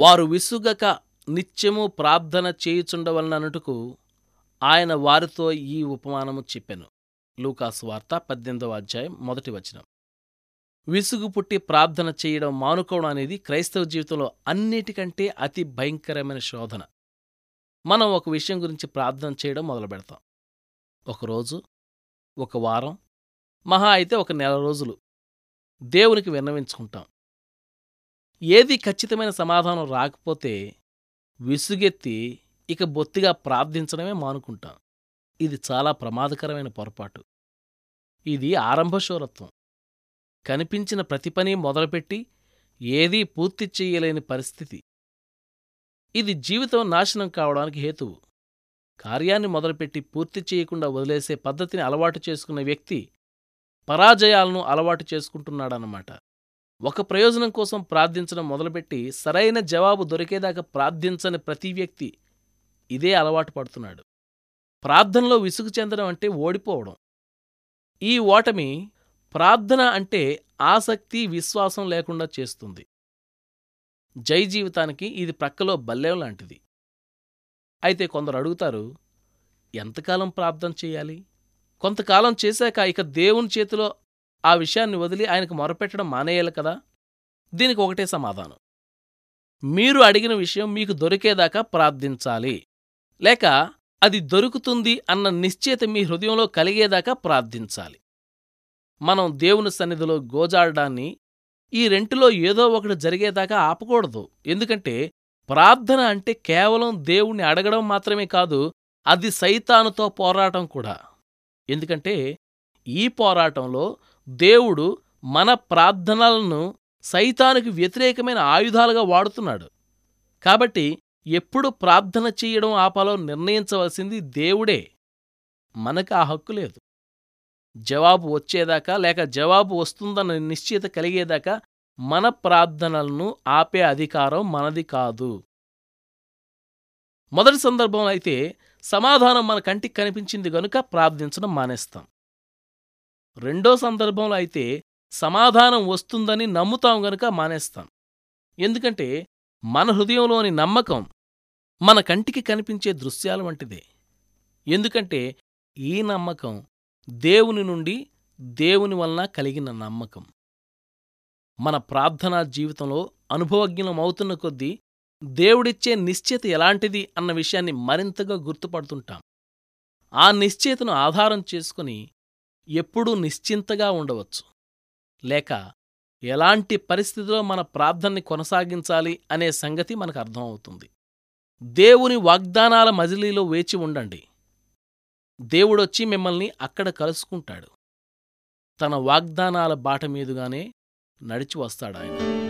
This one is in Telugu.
వారు విసుగక నిత్యము ప్రార్థన చేయుచుండవలననుటకు ఆయన వారితో ఈ ఉపమానము చెప్పెను. లూకాసు వార్త పద్దెనిమిదవ అధ్యాయం మొదటి వచనం. విసుగు పుట్టి ప్రార్థన చేయడం మానుకోవడం అనేది క్రైస్తవ జీవితంలో అన్నిటికంటే అతి భయంకరమైన శోధన. మనం ఒక విషయం గురించి ప్రార్థన చేయడం మొదలు పెడతాం. ఒకరోజు ఒక వారం మహా అయితే ఒక నెల రోజులు దేవునికి విన్నవించుకుంటాం. ఏది ఖచ్చితమైన సమాధానం రాకపోతే విసుగెత్తి ఇక బొత్తిగా ప్రార్థించడమే మానుకుంటాం. ఇది చాలా ప్రమాదకరమైన పొరపాటు. ఇది ఆరంభశూరత్వం. కనిపించిన ప్రతి పని మొదలుపెట్టి ఏదీ పూర్తి చెయ్యలేని పరిస్థితి. ఇది జీవితం నాశనం కావడానికి హేతువు. కార్యాన్ని మొదలుపెట్టి పూర్తి చేయకుండా వదిలేసే పద్ధతిని అలవాటు చేసుకున్న వ్యక్తి పరాజయాలను అలవాటు చేసుకుంటున్నాడన్నమాట. ఒక ప్రయోజనం కోసం ప్రార్థించడం మొదలుపెట్టి సరైన జవాబు దొరికేదాకా ప్రార్థించని ప్రతి వ్యక్తి ఇదే అలవాటు పడుతున్నాడు. ప్రార్థనలో విసుగు చెందడం అంటే ఓడిపోవడం. ఈ ఓటమి ప్రార్థన అంటే ఆసక్తి విశ్వాసం లేకుండా చేస్తుంది. జై జీవితానికి ఇది ప్రక్కలో బల్లేం లాంటిది. అయితే కొందరు అడుగుతారు ఎంతకాలం ప్రార్థన చేయాలి? కొంతకాలం చేశాక ఇక దేవుని చేతిలో ఆ విషయాన్ని వదిలి ఆయనకు మొరపెట్టడం మానేయాలి కదా? దీనికి ఒకటే సమాధానం. మీరు అడిగిన విషయం మీకు దొరికేదాకా ప్రార్థించాలి. లేక అది దొరుకుతుంది అన్న నిశ్చయిత మీ హృదయంలో కలిగేదాకా ప్రార్థించాలి. మనం దేవుని సన్నిధిలో గోజాడడాన్ని ఈ రెంటిలో ఏదో ఒకటి జరిగేదాకా ఆపకూడదు. ఎందుకంటే ప్రార్థన అంటే కేవలం దేవుణ్ణి అడగడం మాత్రమే కాదు అది సైతానుతో పోరాటం కూడా. ఎందుకంటే ఈ పోరాటంలో దేవుడు మన ప్రార్థనలను సైతానికి వ్యతిరేకమైన ఆయుధాలుగా వాడుతున్నాడు. కాబట్టి ఎప్పుడు ప్రార్థన చెయ్యడం ఆపాలో నిర్ణయించవలసింది దేవుడే. మనకు ఆ హక్కు లేదు. జవాబు వచ్చేదాకా లేక జవాబు వస్తుందన్న నిశ్చయిత కలిగేదాకా మన ప్రార్థనలను ఆపే అధికారం మనది కాదు. మొదటి సందర్భం అయితే సమాధానం మన కంటికి కనిపించింది గనుక ప్రార్థించడం మానేస్తాం. రెండో సందర్భంలో అయితే సమాధానం వస్తుందని నమ్ముతాం గనుక మానేస్తాం. ఎందుకంటే మన హృదయంలోని నమ్మకం మన కంటికి కనిపించే దృశ్యాల వంటిదే. ఎందుకంటే ఈ నమ్మకం దేవుని నుండి దేవుని వలన కలిగిన నమ్మకం. మన ప్రార్థనా జీవితంలో అనుభవజ్ఞమవుతున్న కొద్దీ దేవుడిచ్చే నిశ్చయిత ఎలాంటిది అన్న విషయాన్ని మరింతగా గుర్తుపడుతుంటాం. ఆ నిశ్చయితను ఆధారం చేసుకుని ఎప్పుడూ నిశ్చింతగా ఉండవచ్చు. లేక ఎలాంటి పరిస్థితిలో మన ప్రార్థనని కొనసాగించాలి అనే సంగతి మనకు అర్థమవుతుంది. దేవుని వాగ్దానాల మజిలీలో వేచి ఉండండి. దేవుడొచ్చి మిమ్మల్ని అక్కడ కలుసుకుంటాడు. తన వాగ్దానాల బాట మీదుగానే నడిచి వస్తాడాయన.